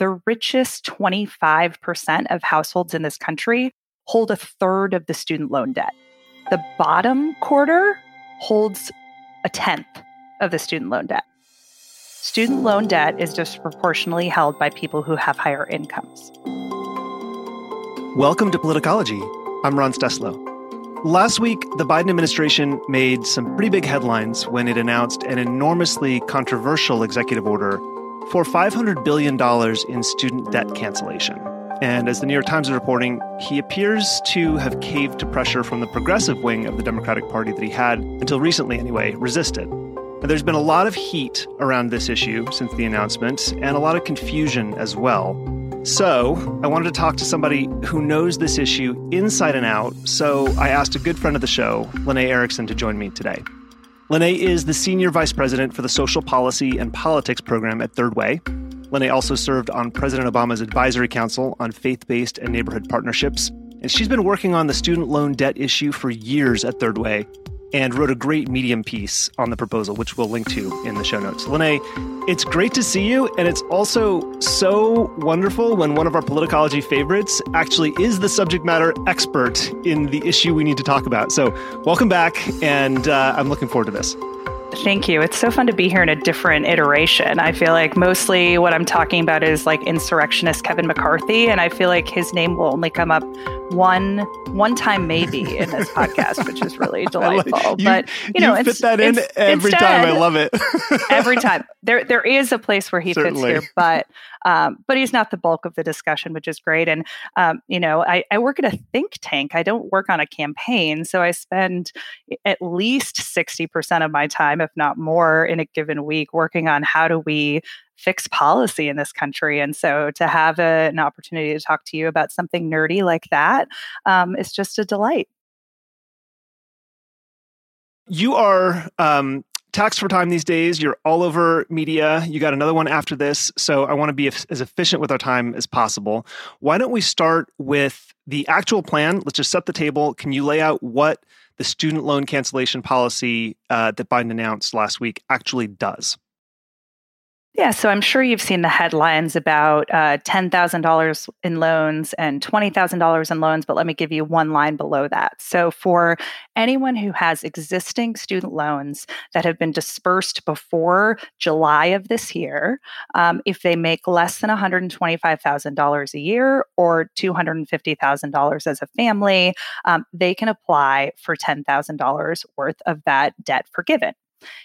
the richest 25% of households in this country hold a third of the student loan debt. The bottom quarter holds a tenth of the student loan debt. Student loan debt is disproportionately held by people who have higher incomes. Welcome to Politicology. I'm Ron Steslow. Last week, the Biden administration made some pretty big headlines when it announced an enormously controversial executive order for $500 billion in student debt cancellation. And as the New York Times is reporting, he appears to have caved to pressure from the progressive wing of the Democratic Party that he had, until recently anyway, resisted. Now, there's been a lot of heat around this issue since the announcement, and a lot of confusion as well. So, I wanted to talk to somebody who knows this issue inside and out. So, I asked a good friend of the show, Lanae Erickson, to join me today. Lanae is the Senior Vice President for the Social Policy and Politics Program at Third Way. Lanae also served on President Obama's Advisory Council on Faith Based and Neighborhood Partnerships. And she's been working on the student loan debt issue for years at Third Way and wrote a great Medium piece on the proposal, which we'll link to in the show notes. Lanae, it's great to see you, and it's also so wonderful when one of our politicology favorites actually is the subject matter expert in the issue we need to talk about. So, welcome back, and uh, I'm looking forward to this. Thank you. It's so fun to be here in a different iteration. I feel like mostly what I'm talking about is like insurrectionist Kevin McCarthy, and I feel like his name will only come up one one time maybe in this podcast, which is really delightful. like, you, but you know, you fit that in every time. I love it. every time there there is a place where he Certainly. fits here, but um, but he's not the bulk of the discussion, which is great. And um, you know, I, I work at a think tank. I don't work on a campaign, so I spend at least sixty percent of my time, if not more, in a given week working on how do we fix policy in this country. And so to have a, an opportunity to talk to you about something nerdy like that um, is just a delight. You are um, taxed for time these days. You're all over media. You got another one after this. So I want to be as efficient with our time as possible. Why don't we start with the actual plan? Let's just set the table. Can you lay out what the student loan cancellation policy uh, that Biden announced last week actually does? Yeah, so I'm sure you've seen the headlines about uh, $10,000 in loans and $20,000 in loans, but let me give you one line below that. So, for anyone who has existing student loans that have been dispersed before July of this year, um, if they make less than $125,000 a year or $250,000 as a family, um, they can apply for $10,000 worth of that debt forgiven.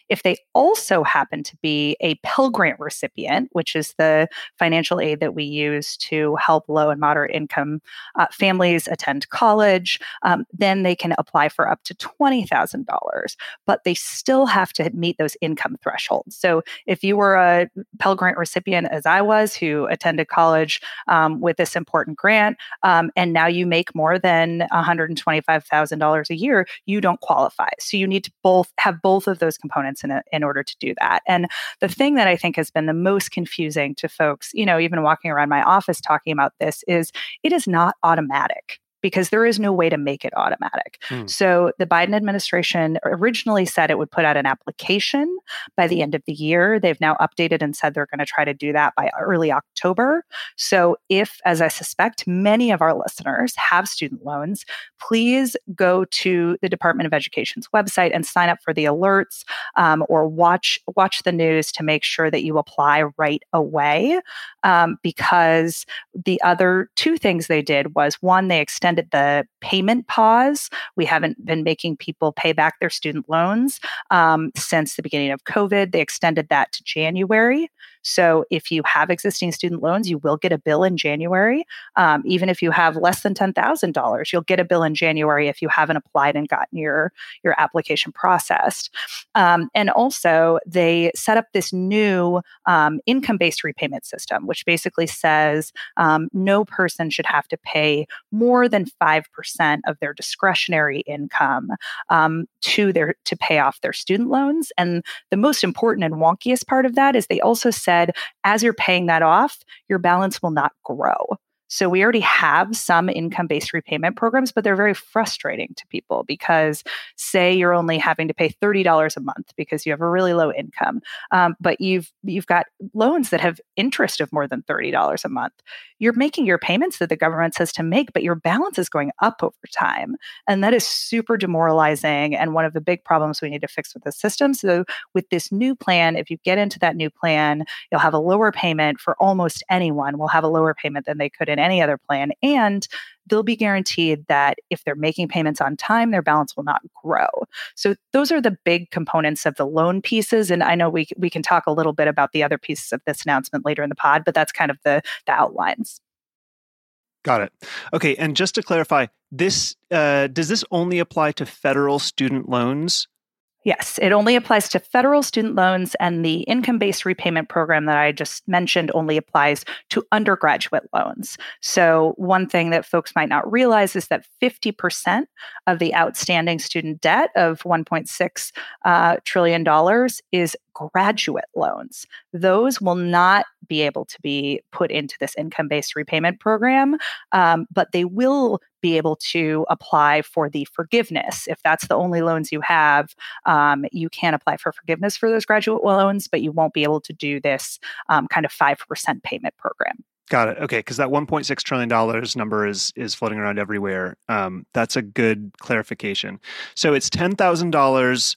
If they also happen to be a Pell Grant recipient, which is the financial aid that we use to help low and moderate income uh, families attend college, um, then they can apply for up to $20,000. But they still have to meet those income thresholds. So if you were a Pell Grant recipient, as I was, who attended college um, with this important grant, um, and now you make more than $125,000 a year, you don't qualify. So you need to both have both of those components in, a, in order to do that. And the mm-hmm. thing that I think has been the most confusing to folks, you know, even walking around my office talking about this, is it is not automatic because there is no way to make it automatic. Mm. So the Biden administration originally said it would put out an application by the end of the year. They've now updated and said they're going to try to do that by early October. So if, as I suspect, many of our listeners have student loans, please go to the Department of Education's website and sign up for the alerts um, or watch watch the news to make sure that you apply right away. Um, because the other two things they did was one, they extended the payment pause. We haven't been making people pay back their student loans um, since the beginning of COVID. They extended that to January. So if you have existing student loans, you will get a bill in January. Um, even if you have less than $10,000, you'll get a bill in January if you haven't applied and gotten your, your application processed. Um, and also, they set up this new um, income based repayment system, which basically says um, no person should have to pay more than 5% of their discretionary income um, to their to pay off their student loans. And the most important and wonkiest part of that is they also said as you're paying that off, your balance will not grow. So we already have some income based repayment programs, but they're very frustrating to people because, say, you're only having to pay $30 a month because you have a really low income, um, but you've you've got loans that have interest of more than $30 a month. You're making your payments that the government says to make, but your balance is going up over time. And that is super demoralizing and one of the big problems we need to fix with the system. So, with this new plan, if you get into that new plan, you'll have a lower payment for almost anyone, will have a lower payment than they could in any other plan. And they'll be guaranteed that if they're making payments on time, their balance will not grow. So those are the big components of the loan pieces. And I know we we can talk a little bit about the other pieces of this announcement later in the pod, but that's kind of the the outlines. Got it. Okay, and just to clarify, this uh, does this only apply to federal student loans? Yes, it only applies to federal student loans, and the income based repayment program that I just mentioned only applies to undergraduate loans. So, one thing that folks might not realize is that 50% of the outstanding student debt of $1.6 uh, trillion dollars is graduate loans. Those will not be able to be put into this income based repayment program, um, but they will be able to apply for the forgiveness. If that's the only loans you have, um, you can apply for forgiveness for those graduate loans, but you won't be able to do this um, kind of 5% payment program. Got it. Okay, because that 1.6 trillion dollars number is is floating around everywhere. Um, that's a good clarification. So it's ten thousand uh, dollars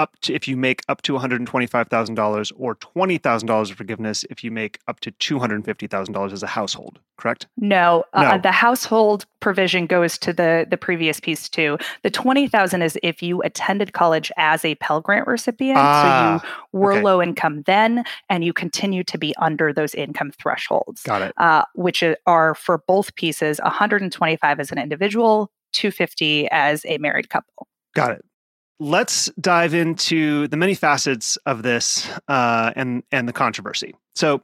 up to if you make up to $125,000 or $20,000 of forgiveness if you make up to $250,000 as a household, correct? No, uh, no. Uh, the household provision goes to the the previous piece too. The 20,000 is if you attended college as a Pell Grant recipient, ah, so you were okay. low income then and you continue to be under those income thresholds. Got it. Uh, which are for both pieces 125 as an individual, 250 as a married couple. Got it let's dive into the many facets of this uh, and and the controversy. So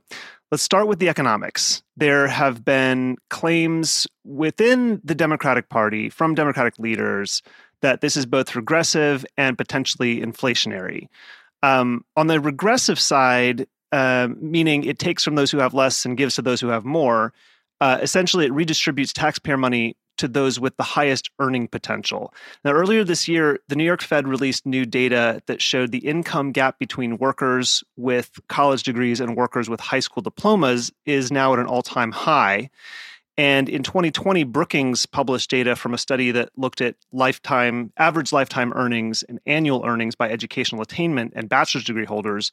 let's start with the economics. There have been claims within the Democratic Party from Democratic leaders that this is both regressive and potentially inflationary. Um, on the regressive side, uh, meaning it takes from those who have less and gives to those who have more. Uh, essentially, it redistributes taxpayer money to those with the highest earning potential. Now, earlier this year, the New York Fed released new data that showed the income gap between workers with college degrees and workers with high school diplomas is now at an all time high. And in 2020, Brookings published data from a study that looked at lifetime, average lifetime earnings and annual earnings by educational attainment and bachelor's degree holders.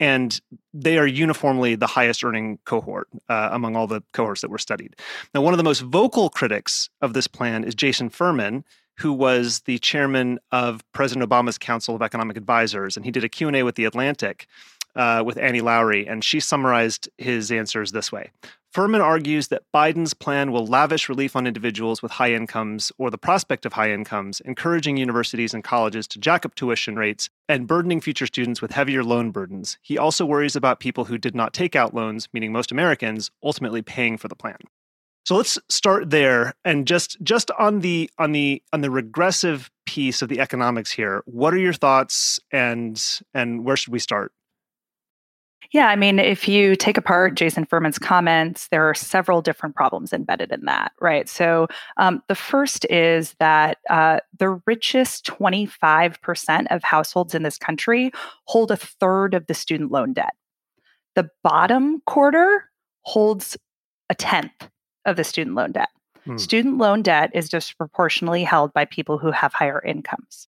And they are uniformly the highest earning cohort uh, among all the cohorts that were studied. Now, one of the most vocal critics of this plan is Jason Furman, who was the chairman of President Obama's Council of Economic Advisors. And he did a Q&A with The Atlantic uh, with Annie Lowrey, and she summarized his answers this way. Furman argues that Biden's plan will lavish relief on individuals with high incomes or the prospect of high incomes, encouraging universities and colleges to jack up tuition rates and burdening future students with heavier loan burdens. He also worries about people who did not take out loans, meaning most Americans, ultimately paying for the plan. So let's start there and just just on the on the on the regressive piece of the economics here. What are your thoughts and and where should we start? Yeah, I mean, if you take apart Jason Furman's comments, there are several different problems embedded in that, right? So um, the first is that uh, the richest 25% of households in this country hold a third of the student loan debt. The bottom quarter holds a tenth of the student loan debt. Hmm. Student loan debt is disproportionately held by people who have higher incomes.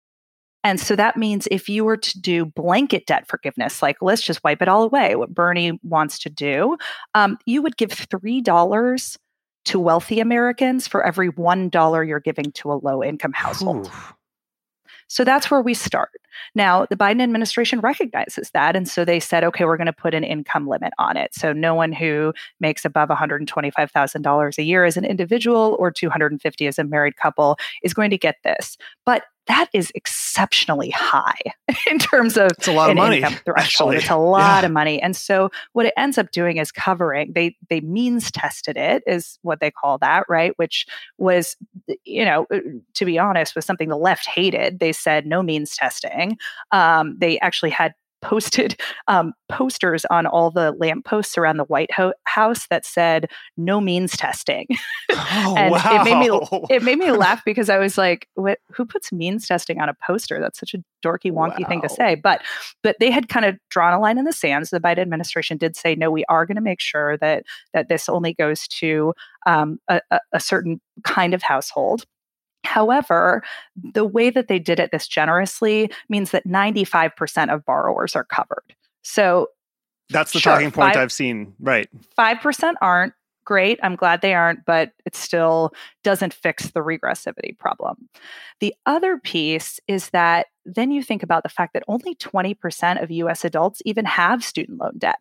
And so that means if you were to do blanket debt forgiveness, like let's just wipe it all away, what Bernie wants to do, um, you would give $3 to wealthy Americans for every $1 you're giving to a low income household. Ooh. So that's where we start. Now, the Biden administration recognizes that. And so they said, okay, we're going to put an income limit on it. So no one who makes above $125,000 a year as an individual or 250 as a married couple is going to get this. But that is exceptionally high in terms of it's a lot of money income threshold. It's a lot yeah. of money, and so what it ends up doing is covering. They they means tested it is what they call that, right? Which was, you know, uh, to be honest, was something the left hated. They said no means testing. Um, they actually had posted um, posters on all the lampposts around the White House that said "No means testing," oh, and wow. it made me it made me laugh because I was like, "What? Who puts means testing on a poster? That's such a dorky, wonky wow. thing to say." But but they had kind of drawn a line in the sand. So the Biden administration did say, "No, we are going to make sure that that this only goes to um, a, a certain kind of household." However, the way that they did it this generously means that 95% of borrowers are covered. So that's the sure, talking point i I've seen. Right. 5% aren't. Great. I'm glad they aren't, but it still doesn't fix the regressivity problem. The other piece is that then you think about the fact that only 20% of US adults even have student loan debt.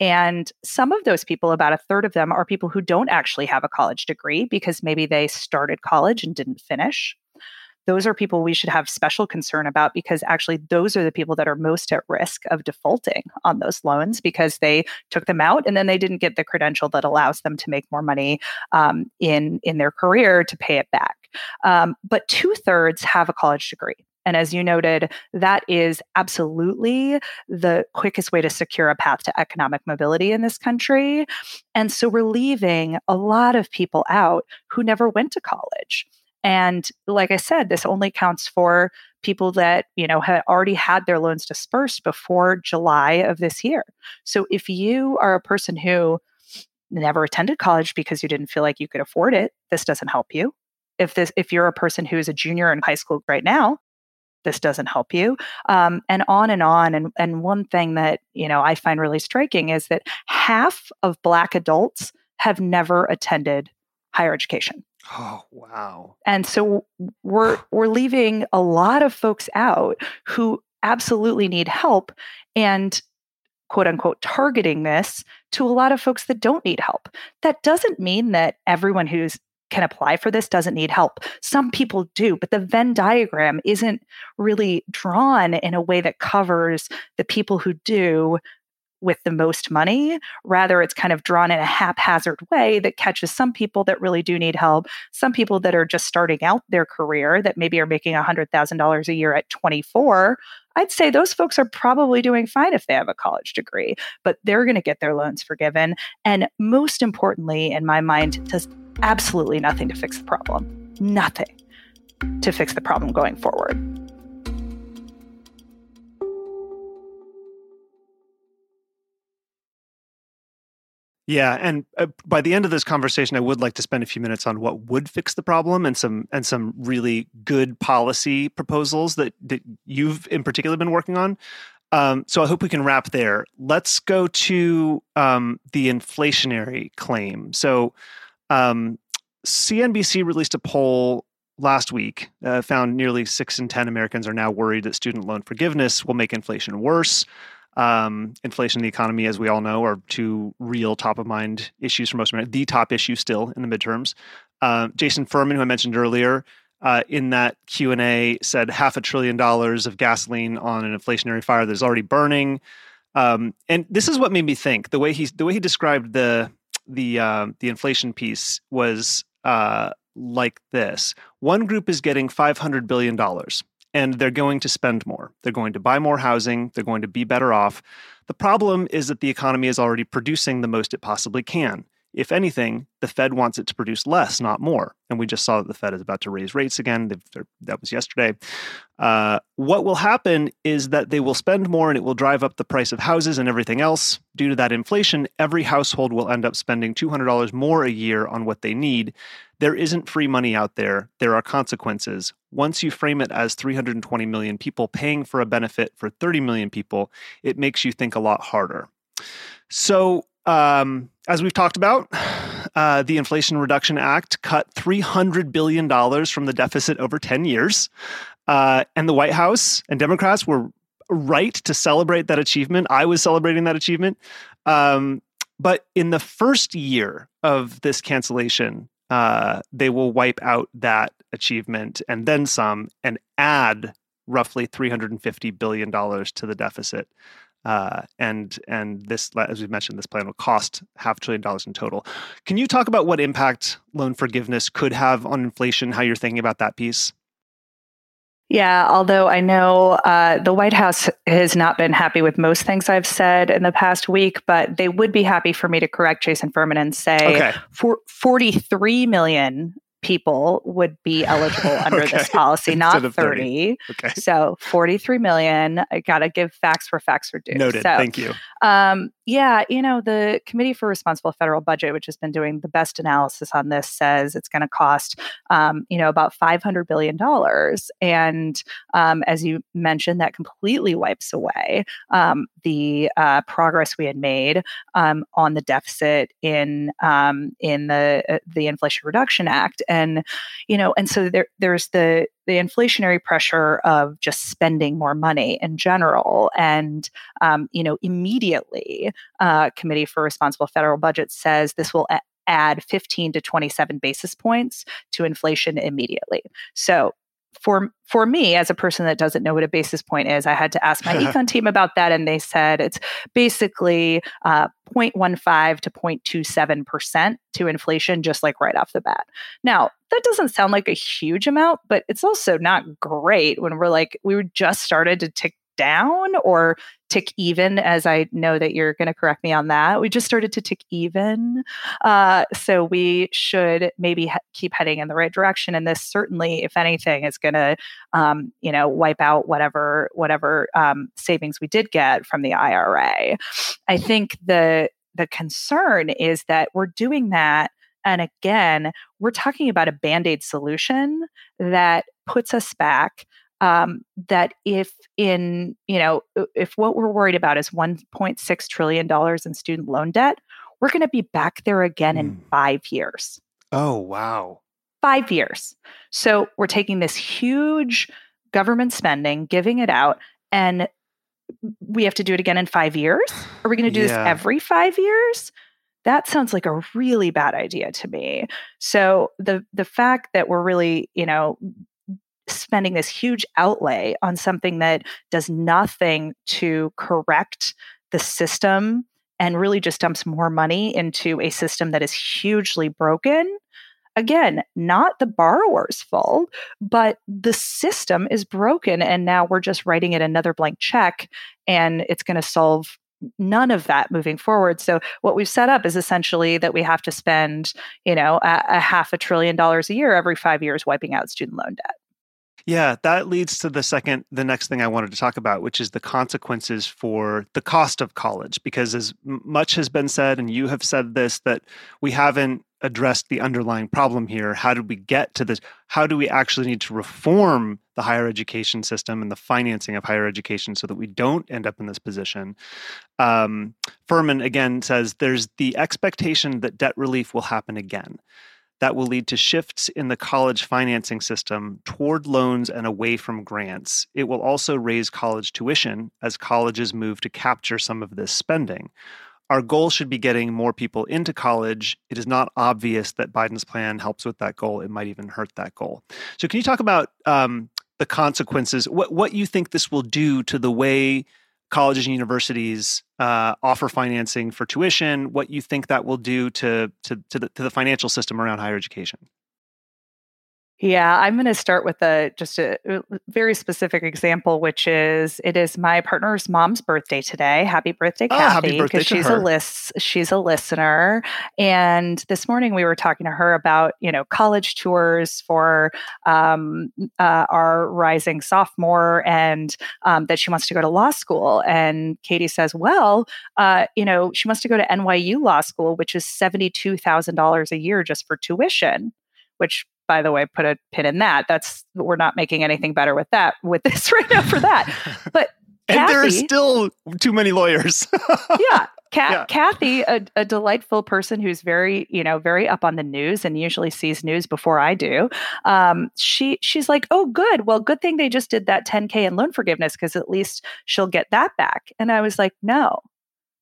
And some of those people, about a third of them, are people who don't actually have a college degree because maybe they started college and didn't finish. Those are people we should have special concern about because actually those are the people that are most at risk of defaulting on those loans because they took them out and then they didn't get the credential that allows them to make more money um, in in their career to pay it back. Um, but two thirds have a college degree. And as you noted, that is absolutely the quickest way to secure a path to economic mobility in this country. And so we're leaving a lot of people out who never went to college. And like I said, this only counts for people that, you know, had already had their loans dispersed before July of this year. So if you are a person who never attended college because you didn't feel like you could afford it, this doesn't help you. If this if you're a person who is a junior in high school right now, this doesn't help you um, and on and on and, and one thing that you know i find really striking is that half of black adults have never attended higher education. Oh wow. And so we're we're leaving a lot of folks out who absolutely need help and quote unquote targeting this to a lot of folks that don't need help. That doesn't mean that everyone who's can apply for this doesn't need help. Some people do, but the Venn diagram isn't really drawn in a way that covers the people who do with the most money. Rather, it's kind of drawn in a haphazard way that catches some people that really do need help, some people that are just starting out their career that maybe are making $100,000 a year at 24. I'd say those folks are probably doing fine if they have a college degree, but they're going to get their loans forgiven. And most importantly, in my mind, does absolutely nothing to fix the problem. Nothing to fix the problem going forward. Yeah, and uh, by the end of this conversation, I would like to spend a few minutes on what would fix the problem and some and some really good policy proposals that that you've in particular been working on. Um, so I hope we can wrap there. Let's go to um, the inflationary claim. So um, CNBC released a poll last week, uh, found nearly six in 10 Americans are now worried that student loan forgiveness will make inflation worse. Um, inflation and the economy, as we all know, are two real top of mind issues for most Americans. The top issue still in the midterms. Uh, Jason Furman, who I mentioned earlier, uh, in that Q and A, said half a trillion dollars of gasoline on an inflationary fire that is already burning. Um, and this is what made me think the way he the way he described the the uh, the inflation piece was uh, like this one group is getting $500 billion and they're going to spend more. They're going to buy more housing. They're going to be better off. The problem is that the economy is already producing the most it possibly can. If anything, the Fed wants it to produce less, not more. And we just saw that the Fed is about to raise rates again. That was yesterday. Uh, what will happen is that they will spend more and it will drive up the price of houses and everything else. Due to that inflation, every household will end up spending $200 more a year on what they need. There isn't free money out there. There are consequences. Once you frame it as 320 million people paying for a benefit for 30 million people, it makes you think a lot harder. So, um, as we've talked about, uh, the Inflation Reduction Act cut $300 billion from the deficit over 10 years. Uh, and the White House and Democrats were right to celebrate that achievement. I was celebrating that achievement. Um, but in the first year of this cancellation, uh, they will wipe out that achievement and then some and add roughly $350 billion to the deficit. Uh, and and this, as we mentioned, this plan will cost half trillion dollars in total. Can you talk about what impact loan forgiveness could have on inflation? How you're thinking about that piece? Yeah, although I know uh, the White House has not been happy with most things I've said in the past week, but they would be happy for me to correct Jason Furman and say okay. for 43 million people would be eligible under okay. this policy, not 30. 30. Okay. So 43 million. I got to give facts where facts are due. Noted. So, Thank you. Um, yeah, you know, the Committee for Responsible Federal Budget, which has been doing the best analysis on this, says it's going to cost, um, you know, about $500 billion. And um, as you mentioned, that completely wipes away um, the uh, progress we had made um, on the deficit in um, in the uh, the Inflation Reduction Act and you know and so there there's the the inflationary pressure of just spending more money in general. And um, you know immediately uh, committee for responsible federal budget says this will add 15 to 27 basis points to inflation immediately. So for for me as a person that doesn't know what a basis point is i had to ask my econ team about that and they said it's basically uh, 0.15 to 0.27% to inflation just like right off the bat. Now that doesn't sound like a huge amount but it's also not great when we're like we just started to tick down or tick even as i know that you're going to correct me on that. We just started to tick even uh, so we should maybe keep heading in the right direction and this certainly if anything is going to um, you know wipe out whatever whatever um, savings we did get from the ira i think the the concern is that we're doing that and again, we're talking about a band aid solution that puts us back um, that if in you know if what we're worried about is 1.6 trillion dollars in student loan debt we're going to be back there again mm. in hmm. five years oh wow five years so we're taking this huge government spending giving it out and we have to do it again in five years are we going to do yeah. this every five years that sounds like a really bad idea to me so the the fact that we're really you know spending this huge outlay on something that does nothing to correct the system and really just dumps more money into a system that is hugely broken. Again, not the borrower's fault, but the system is broken. And now we're just writing it another blank check and it's going to solve none of that moving forward. So what we've set up is essentially that we have to spend, you know, a, a half a trillion dollars a year every five years wiping out student loan debt. Yeah, that leads to the second, the next thing I wanted to talk about, which is the consequences for the cost of college. Because as much has been said, and you have said this, that we haven't addressed the underlying problem here. How did we get to this? How do we actually need to reform the higher education system and the financing of higher education so that we don't end up in this position? Um, Furman again says there's the expectation that debt relief will happen again that will lead to shifts in the college financing system toward loans and away from grants. It will also raise college tuition as colleges move to capture some of this spending. Our goal should be getting more people into college. It is not obvious that Biden's plan helps with that goal. It might even hurt that goal. So, can you talk about um, the consequences? What what you think this will do to the way colleges and universities uh, offer financing for tuition, what you think that will do to, to, to, the, to the financial system around higher education. Yeah, I'm going to start with a just a very specific example, which is it is my partner's mom's birthday today. Happy birthday, oh, Kathy! Because she's her. a list, she's a listener. And this morning we were talking to her about you know college tours for um, uh, our rising sophomore, and um, that she wants to go to law school. And Katie says, well, uh, you know, she wants to go to NYU Law School, which is seventy two thousand dollars a year just for tuition which by the way, put a pin in that. That's we're not making anything better with that with this right now for that. But and Kathy, there are still too many lawyers. yeah. yeah. Kathy, a, a, delightful person who's very, you know, very up on the news and usually sees news before I do. Um, she she's like, oh, good. Well, good thing they just did that 10k in loan forgiveness because at least she'll get that back. And I was like, no,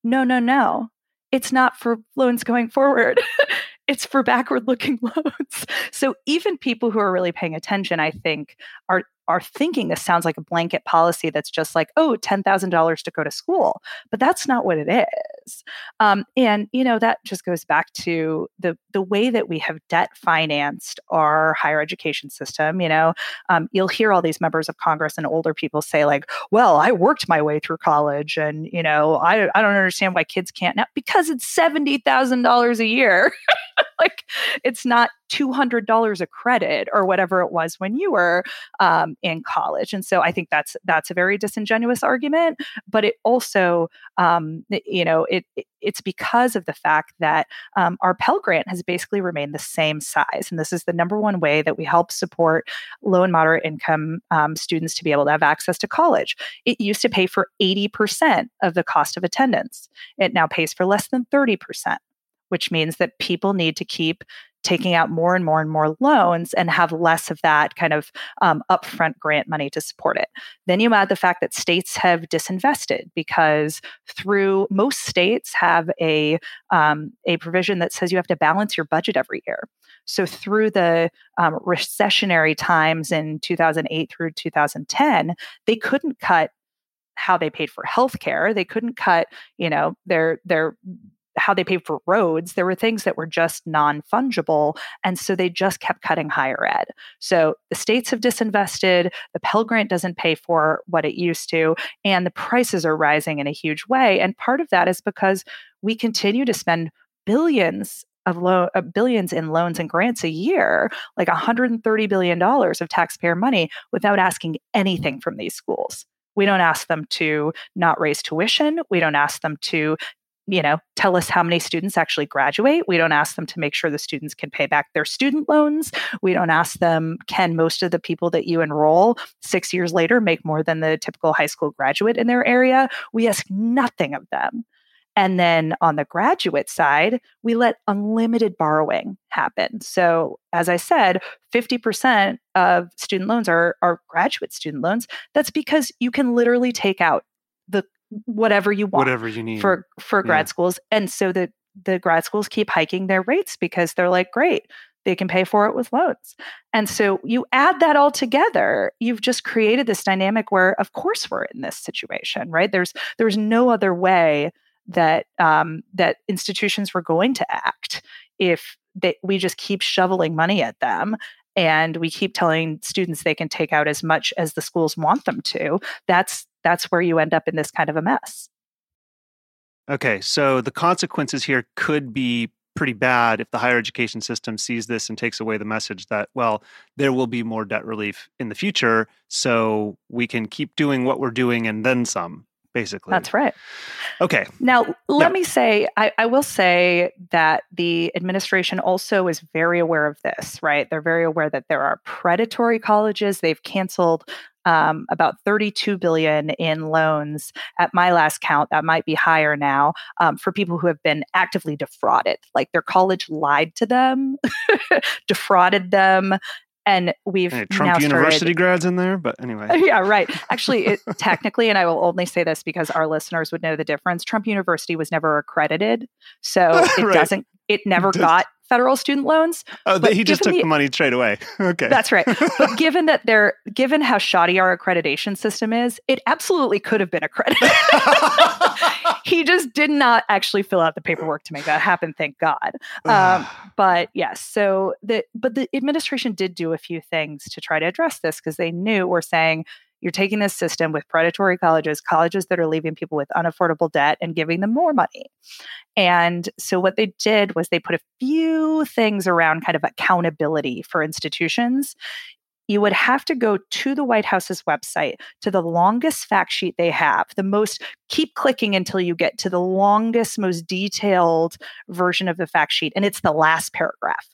no, no, no. It's not for loans going forward it's for backward looking loans. So even people who are really paying attention, I think, are are thinking this sounds like a blanket policy that's just like, oh, $10,000 to go to school. But that's not what it is. Um, and, you know, that just goes back to the, the way that we have debt financed our higher education system. You know, um, you'll hear all these members of Congress and older people say, like, well, I worked my way through college and, you know, I, I don't understand why kids can't now because it's $70,000 a year. like it's not $200 a credit or whatever it was when you were um, in college and so i think that's that's a very disingenuous argument but it also um, you know it, it, it's because of the fact that um, our pell grant has basically remained the same size and this is the number one way that we help support low and moderate income um, students to be able to have access to college. It used to pay for 80% of the cost of attendance. It now pays for less than 30% which means that people need to keep taking out more and more and more loans and have less of that kind of um, upfront grant money to support it. Then you add the fact that states have disinvested because through most states have a um, a provision that says you have to balance your budget every year. So through the um, recessionary times in 2008 through 2010, they couldn't cut how they paid for healthcare. They couldn't cut, you know, their their how they paid for roads, there were things that were just non fungible. And so they just kept cutting higher ed. So the states have disinvested, the Pell Grant doesn't pay for what it used to, and the prices are rising in a huge way. And part of that is because we continue to spend billions of lo- uh, billions in loans and grants a year, like 130 billion dollars of taxpayer money, without asking anything from these schools. We don't ask them to not raise tuition. We don't ask them to you know, tell us how many students actually graduate. We don't ask them to make sure the students can pay back their student loans. We don't ask them, can most of the people that you enroll six years later make more than the typical high school graduate in their area? We ask nothing of them. And then on the graduate side, we let unlimited borrowing happen. So, as I said, 50% of student loans are, are graduate student loans. That's because you can literally take out the whatever you want whatever you need. for for grad yeah. schools and so the the grad schools keep hiking their rates because they're like great they can pay for it with loans and so you add that all together you've just created this dynamic where of course we're in this situation right? There's there's no other way that um, that institutions were going to act if they, we just keep shoveling money at them and we keep telling students they can take out as much as the schools want them to. That's that's where you end up in this kind of a mess. Okay, so the consequences here could be pretty bad if the higher education system sees this and takes away the message that, well, there will be more debt relief in the future, so we can keep doing what we're doing and then some, basically. That's right. Okay. Now, let me say, I, I will say that the administration also is very aware of this, right? They're very aware that there are predatory colleges. They've canceled um, about 32 billion in loans at my last count that might be higher now um, for people who have been actively defrauded like their college lied to them defrauded them and we've hey, Trump University started, grads in there, but anyway. Yeah, right. Actually, it, technically, and I will only say this because our listeners would know the difference. Trump University was never accredited, so it right. doesn't. It never got federal student loans. Oh, he just took the, the, money straight away. okay. That's right. But given that they're given how shoddy our accreditation system is, it absolutely could have been accredited. he just did not actually fill out the paperwork to make that happen, thank God. Um, but yes, so the but the administration did do a few things to try to address this because they knew we're saying you're taking this system with predatory colleges, colleges that are leaving people with unaffordable debt and giving them more money. And so what they did was they put a few things around kind of accountability for institutions. You would have to go to the White House's website to the longest fact sheet they have, the most, keep clicking until you get to the longest, most detailed version of the fact sheet. And it's the last paragraph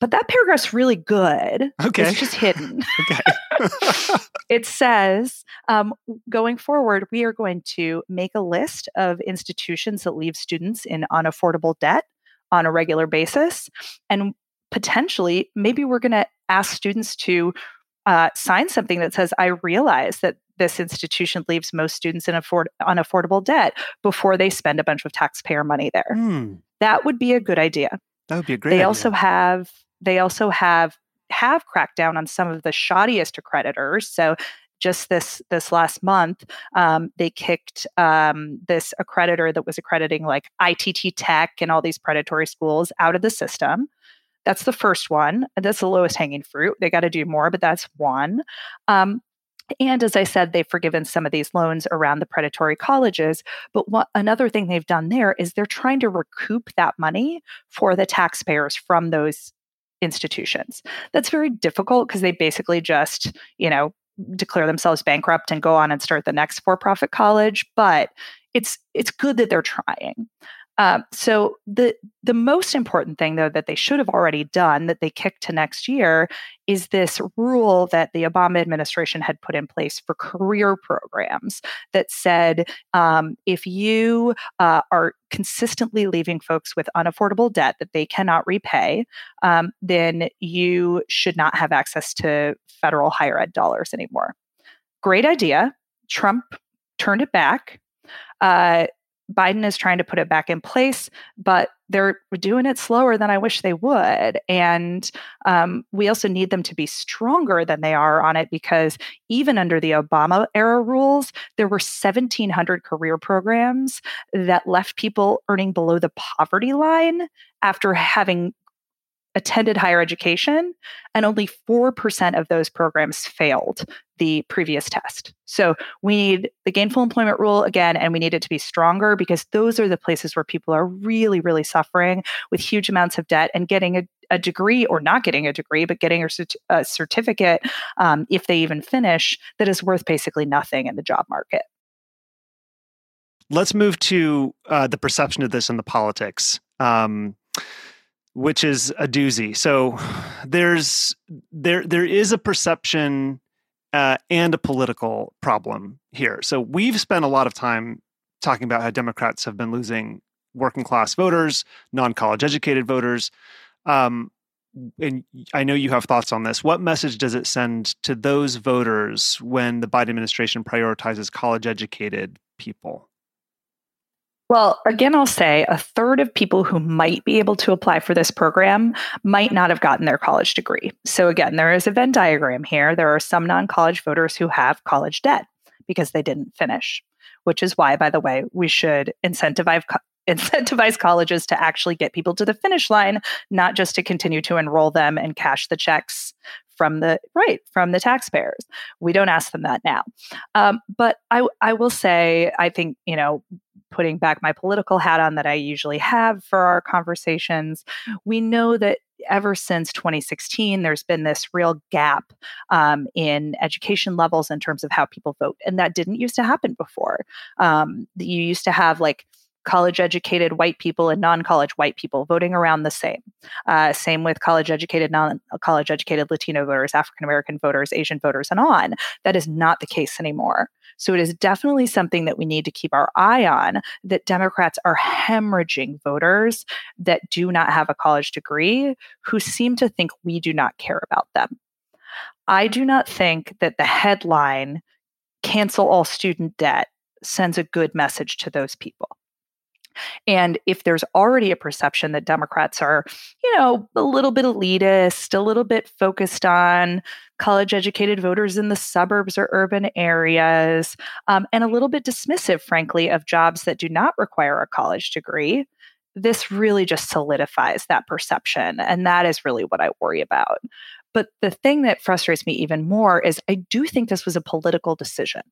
but that paragraph's really good. Okay. It's just hidden. okay. it says um, going forward, we are going to make a list of institutions that leave students in unaffordable debt on a regular basis. And potentially, maybe we're going to ask students to uh, sign something that says, I realize that this institution leaves most students in afford- unaffordable debt before they spend a bunch of taxpayer money there. Mm. That would be a good idea. That would be a great they idea. also have they also have have cracked down on some of the shoddiest accreditors. So just this this last month, um, they kicked um, this accreditor that was accrediting like ITT Tech and all these predatory schools out of the system. That's the first one. That's the lowest hanging fruit. They got to do more, but that's one. Um, and as I said, they've forgiven some of these loans around the predatory colleges. But what, another thing they've done there is they're trying to recoup that money for the taxpayers from those institutions. That's very difficult because they basically just, you know, declare themselves bankrupt and go on and start the next for-profit college. But it's it's good that they're trying. Um, so the the most important thing, though, that they should have already done that they kicked to next year is this rule that the Obama administration had put in place for career programs that said um, if you uh, are consistently leaving folks with unaffordable debt that they cannot repay, um, then you should not have access to federal higher ed dollars anymore. Great idea. Trump turned it back. Uh, Biden is trying to put it back in place, but they're doing it slower than I wish they would. And um, we also need them to be stronger than they are on it because even under the Obama era rules, there were 1,700 career programs that left people earning below the poverty line after having attended higher education, and only 4% of those programs failed the previous test. So we need the gainful employment rule again, and we need it to be stronger because those are the places where people are really, really suffering with huge amounts of debt and getting a, a degree or not getting a degree, but getting a, cert- a certificate, um, if they even finish, that is worth basically nothing in the job market. Let's move to uh, the perception of this in the politics. Um, which is a doozy. So there's there there is a perception uh, and a political problem here. So we've spent a lot of time talking about how Democrats have been losing working class voters, non college educated voters. Um, and I know you have thoughts on this. What message does it send to those voters when the Biden administration prioritizes college educated people? Well, again, I'll say a third of people who might be able to apply for this program might not have gotten their college degree. So, again, there is a Venn diagram here. There are some non college voters who have college debt because they didn't finish, which is why, by the way, we should incentivize. Incentivize colleges to actually get people to the finish line, not just to continue to enroll them and cash the checks from the right from the taxpayers. We don't ask them that now. Um, but I, I will say, I think you know putting back my political hat on that I usually have for our conversations, we know that ever since 2016, there's been this real gap um, in education levels in terms of how people vote. And that didn't used to happen before. Um, you used to have like college educated white people and non college white people voting around the same. Uh, same with college educated, non college educated Latino voters, African American voters, Asian voters, and on. That is not the case anymore. So it is definitely something that we need to keep our eye on that Democrats are hemorrhaging voters that do not have a college degree who seem to think we do not care about them. I do not think that the headline, cancel all student debt, sends a good message to those people. And if there's already a perception that Democrats are, you know, a little bit elitist, a little bit focused on college educated voters in the suburbs or urban areas, um, and a little bit dismissive, frankly, of jobs that do not require a college degree, this really just solidifies that perception. And that is really what I worry about. But the thing that frustrates me even more is I do think this was a political decision.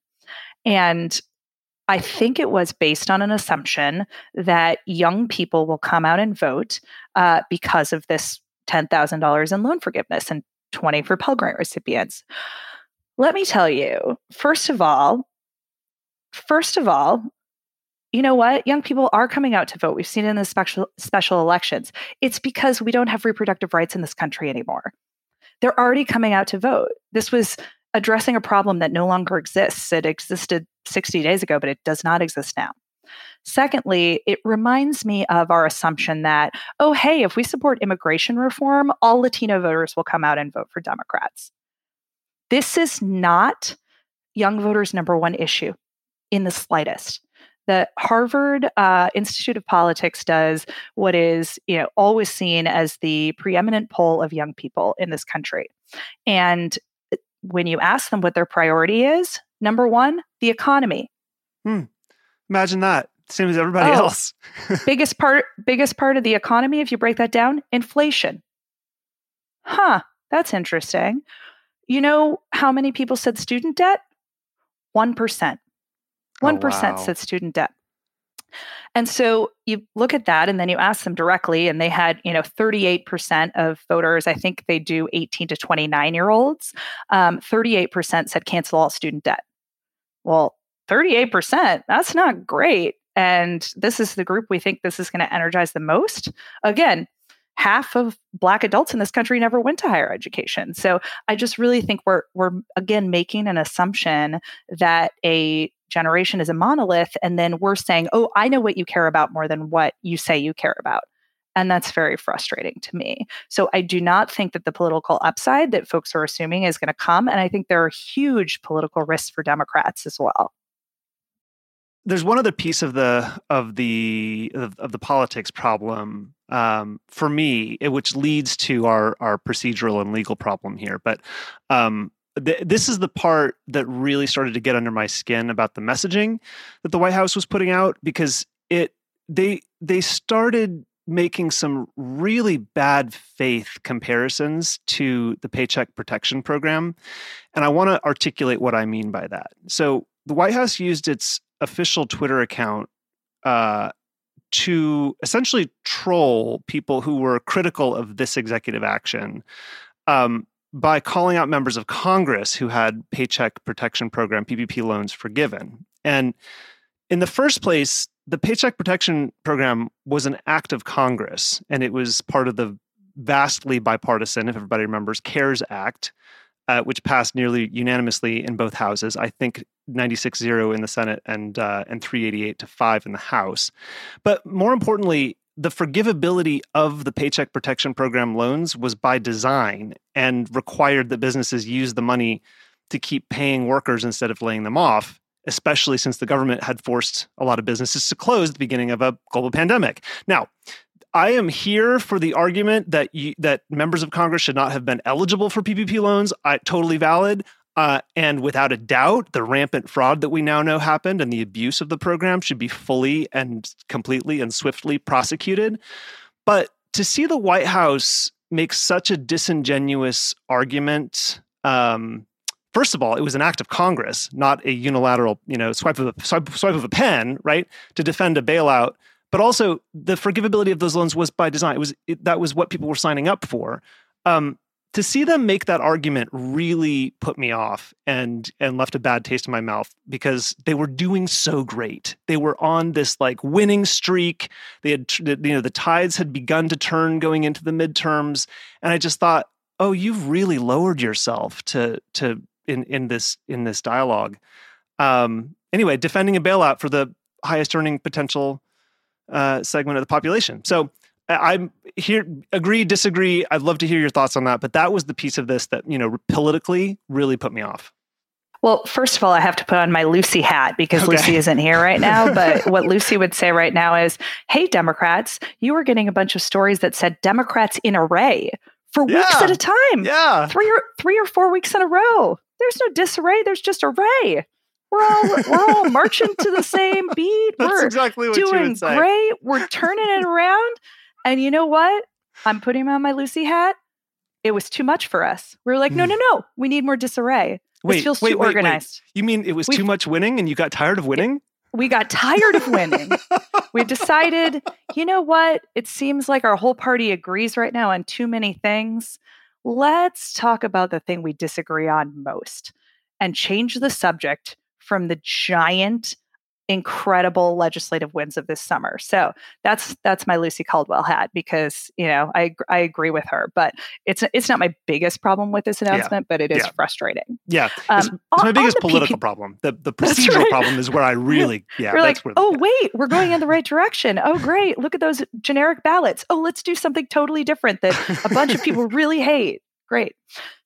And I think it was based on an assumption that young people will come out and vote uh, because of this $10,000 in loan forgiveness and 20 for Pell Grant recipients. Let me tell you, first of all, first of all, you know what? Young people are coming out to vote. We've seen it in the special special elections. It's because we don't have reproductive rights in this country anymore. They're already coming out to vote. This was addressing a problem that no longer exists. It existed 60 days ago, but it does not exist now. Secondly, it reminds me of our assumption that, oh, hey, if we support immigration reform, all Latino voters will come out and vote for Democrats. This is not young voters' number one issue in the slightest. the Harvard uh, Institute of Politics does what is, you know, always seen as the preeminent poll of young people in this country. And when you ask them what their priority is, number one, the economy. Hmm. Imagine that. Same as everybody oh, else. biggest part, biggest part of the economy, if you break that down, inflation. Huh, that's interesting. You know how many people said student debt? 1%. 1% oh, wow. said student debt. And so you look at that and then you ask them directly, and they had, you know, 38% of voters, I think they do 18 to 29 year olds, um, 38% said cancel all student debt. Well, 38%, that's not great. And this is the group we think this is going to energize the most. Again, half of black adults in this country never went to higher education. So I just really think we're we're again making an assumption that a generation is a monolith and then we're saying, "Oh, I know what you care about more than what you say you care about." And that's very frustrating to me. So I do not think that the political upside that folks are assuming is going to come and I think there are huge political risks for Democrats as well there's one other piece of the of the of, of the politics problem um, for me, which leads to our our procedural and legal problem here. But um, th- this is the part that really started to get under my skin about the messaging that the White House was putting out because it they they started making some really bad faith comparisons to the Paycheck Protection Program, and I want to articulate what I mean by that. So the White House used its official Twitter account uh, to essentially troll people who were critical of this executive action um, by calling out members of Congress who had Paycheck Protection Program PPP loans forgiven. And in the first place, the Paycheck Protection Program was an act of Congress, and it was part of the vastly bipartisan, if everybody remembers, CARES Act, uh, which passed nearly unanimously in both houses. I think 96-0 in the Senate and uh, and 388 to 5 in the House. But more importantly, the forgivability of the Paycheck Protection Program loans was by design and required that businesses use the money to keep paying workers instead of laying them off, especially since the government had forced a lot of businesses to close at the beginning of a global pandemic. Now, I am here for the argument that you, that members of Congress should not have been eligible for PPP loans. I, totally valid. Uh, and without a doubt, the rampant fraud that we now know happened and the abuse of the program should be fully and completely and swiftly prosecuted. But to see the White House make such a disingenuous argument, um, first of all, it was an act of Congress, not a unilateral, you know, swipe of a swipe, swipe of a pen, right, to defend a bailout. But also, the forgivability of those loans was by design. It was it, that was what people were signing up for. Um, to see them make that argument really put me off and and left a bad taste in my mouth because they were doing so great. They were on this like winning streak. They had you know the tides had begun to turn going into the midterms and I just thought, "Oh, you've really lowered yourself to to in in this in this dialogue." Um anyway, defending a bailout for the highest earning potential uh, segment of the population. So I'm here, agree, disagree. I'd love to hear your thoughts on that. But that was the piece of this that, you know, politically really put me off. Well, first of all, I have to put on my Lucy hat because okay. Lucy isn't here right now. But what Lucy would say right now is, hey, Democrats, you were getting a bunch of stories that said Democrats in array for yeah. weeks at a time. Yeah. Three or three or four weeks in a row. There's no disarray, there's just array. We're all we're all marching to the same beat. That's we're exactly what doing great. We're turning it around. And you know what? I'm putting on my Lucy hat. It was too much for us. We were like, no, hmm. no, no. We need more disarray. Wait, this feels wait, too wait, organized. Wait. You mean it was we too much winning and you got tired of winning? We got tired of winning. we decided, you know what? It seems like our whole party agrees right now on too many things. Let's talk about the thing we disagree on most and change the subject from the giant incredible legislative wins of this summer. So that's that's my Lucy Caldwell hat because you know I I agree with her, but it's it's not my biggest problem with this announcement, yeah. but it is yeah. frustrating. Yeah, um, it's, it's my biggest political problem. The the procedural right. problem is where I really yeah. We're like, where, oh yeah. wait, we're going in the right direction. Oh great, look at those generic ballots. Oh let's do something totally different that a bunch of people really hate. Great.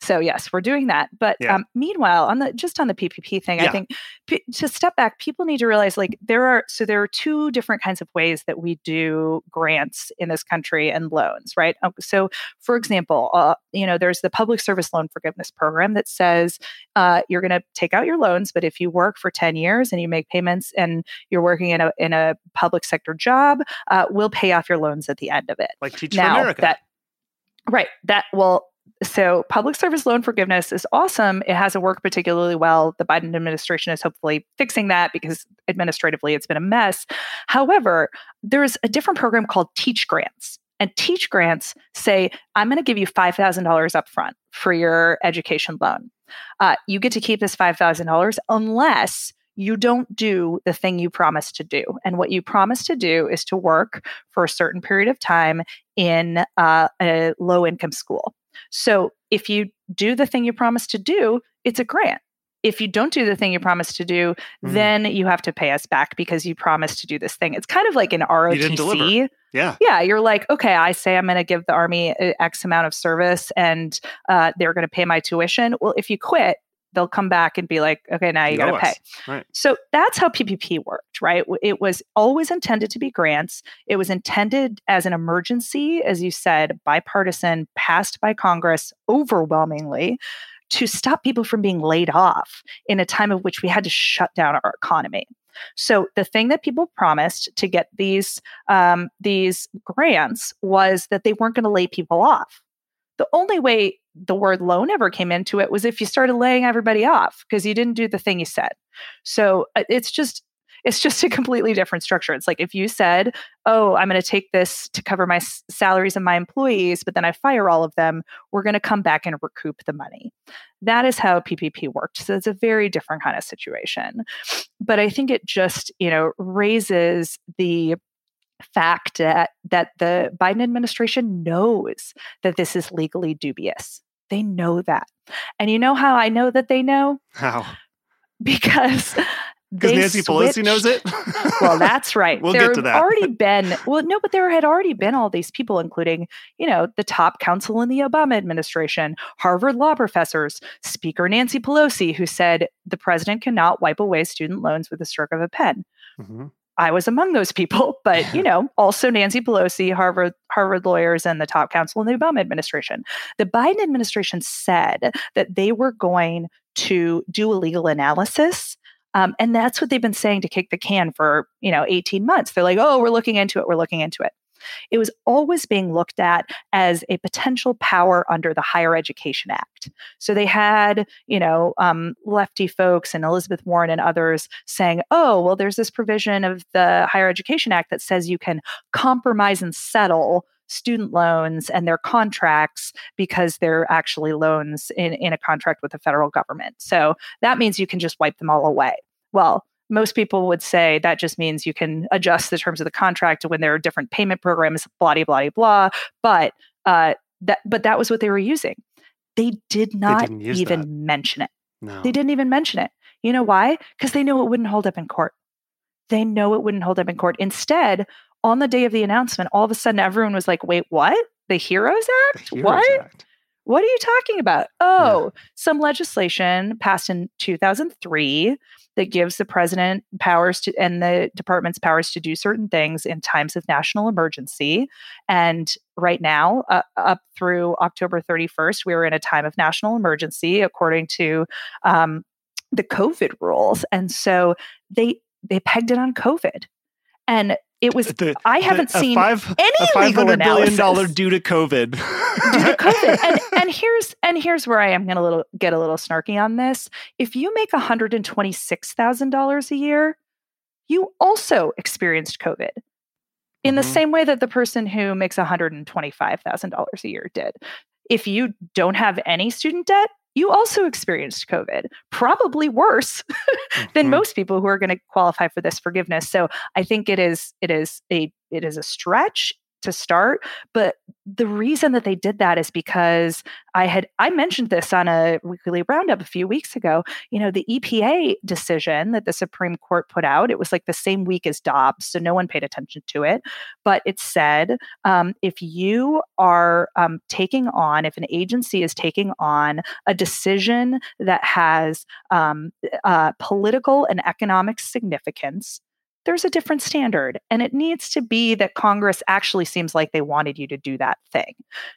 So yes, we're doing that. But Yeah. um, meanwhile, on the just on the PPP thing, I think p- to step back, people need to realize like there are so there are two different kinds of ways that we do grants in this country and loans, right? Um, So, for example, uh, you know, there's the public service loan forgiveness program that says uh, you're going to take out your loans, but if you work for 10 years and you make payments and you're working in a in a public sector job, uh, we'll pay off your loans at the end of it Like Teach for now America. that right that well so public service loan forgiveness is awesome it hasn't worked particularly well the biden administration is hopefully fixing that because administratively it's been a mess however there's a different program called teach grants and teach grants say i'm going to give you $5000 up front for your education loan uh, you get to keep this $5000 unless you don't do the thing you promised to do. And what you promised to do is to work for a certain period of time in uh, a low income school. So if you do the thing you promised to do, it's a grant. If you don't do the thing you promised to do, Mm. then you have to pay us back because you promised to do this thing. It's kind of like an. ROTC. yeah. Yeah, you're like, okay, I say I'm going to give the army uh, X amount of service and uh, they're going to pay my tuition. Well, if you quit, they'll come back and be like, okay, now you got to pay. Right. So that's how PPP worked, right? It was always intended to be grants. It was intended as an emergency, as you said, bipartisan, passed by Congress overwhelmingly to stop people from being laid off in a time of which we had to shut down our economy. So the thing that people promised to get these um, these grants was that they weren't going to lay people off. The only way the word loan ever came into it was if you started laying everybody off because you didn't do the thing you said. So uh, it's just it's just a completely different structure. It's like if you said, "Oh, I'm going to take this to cover my s- salaries of my employees, but then I fire all of them, we're going to come back and recoup the money." That is how PPP worked. So it's a very different kind of situation. But I think it just, you know, raises the fact that that the Biden administration knows that this is legally dubious. They know that. And you know how I know that they know? How? Because Because Nancy Pelosi knows it. well, that's right. We'll there get to that. already been well, no, but there had already been all these people, including, you know, the top counsel in the Obama administration, Harvard law professors, Speaker Nancy Pelosi, who said the president cannot wipe away student loans with a stroke of a pen. Mhm. I was among those people, but you know, also Nancy Pelosi, Harvard Harvard lawyers, and the top counsel in the Obama administration. The Biden administration said that they were going to do a legal analysis. Um, and that's what they've been saying to kick the can for you know 18 months. They're like, oh, we're looking into it. We're looking into it. It was always being looked at as a potential power under the Higher Education Act. So they had, you know, um, lefty folks and Elizabeth Warren and others saying, oh, well, there's this provision of the Higher Education Act that says you can compromise and settle student loans and their contracts because they're actually loans in, in a contract with the federal government. So that means you can just wipe them all away. Well, most people would say that just means you can adjust the terms of the contract when there are different payment programs, blah blah blah blah. But uh, that but that was what they were using. They did not didn't even that. mention it. No. They didn't even mention it. You know why? Because they know it wouldn't hold up in court. They know it wouldn't hold up in court. Instead, on the day of the announcement, all of a sudden everyone was like, wait, what? The Heroes The Act? Heroes what? Act. What are you talking about? Oh, some legislation passed in 2003 that gives the president powers to and the department's powers to do certain things in times of national emergency. And right now, uh, up through October 31st, we were in a time of national emergency according to um, the COVID rules. And so they they pegged it on COVID. And it was The- I haven't a seen five, any legal billion dollar due to COVID. due to COVID. and and here's and here's where I am going to get a little snarky on this. If you make one hundred and twenty six thousand dollars a year, you also experienced COVID. In the Mhm. same way that the person who makes one hundred and twenty five thousand dollars a year did. If you don't have any student debt, you also experienced COVID, probably worse than Mhm. most people who are going to qualify for this forgiveness. So I think it is it is a it is a stretch. To start. But the reason that they did that is because I had I mentioned this on a weekly roundup a few weeks ago. You know, the EPA decision that the Supreme Court put out, it was like the same week as Dobbs, so no one paid attention to it. But it said um, if you are um, taking on, if an agency is taking on a decision that has um, uh, political and economic significance, there's a different standard. And it needs to be that Congress actually seems like they wanted you to do that thing.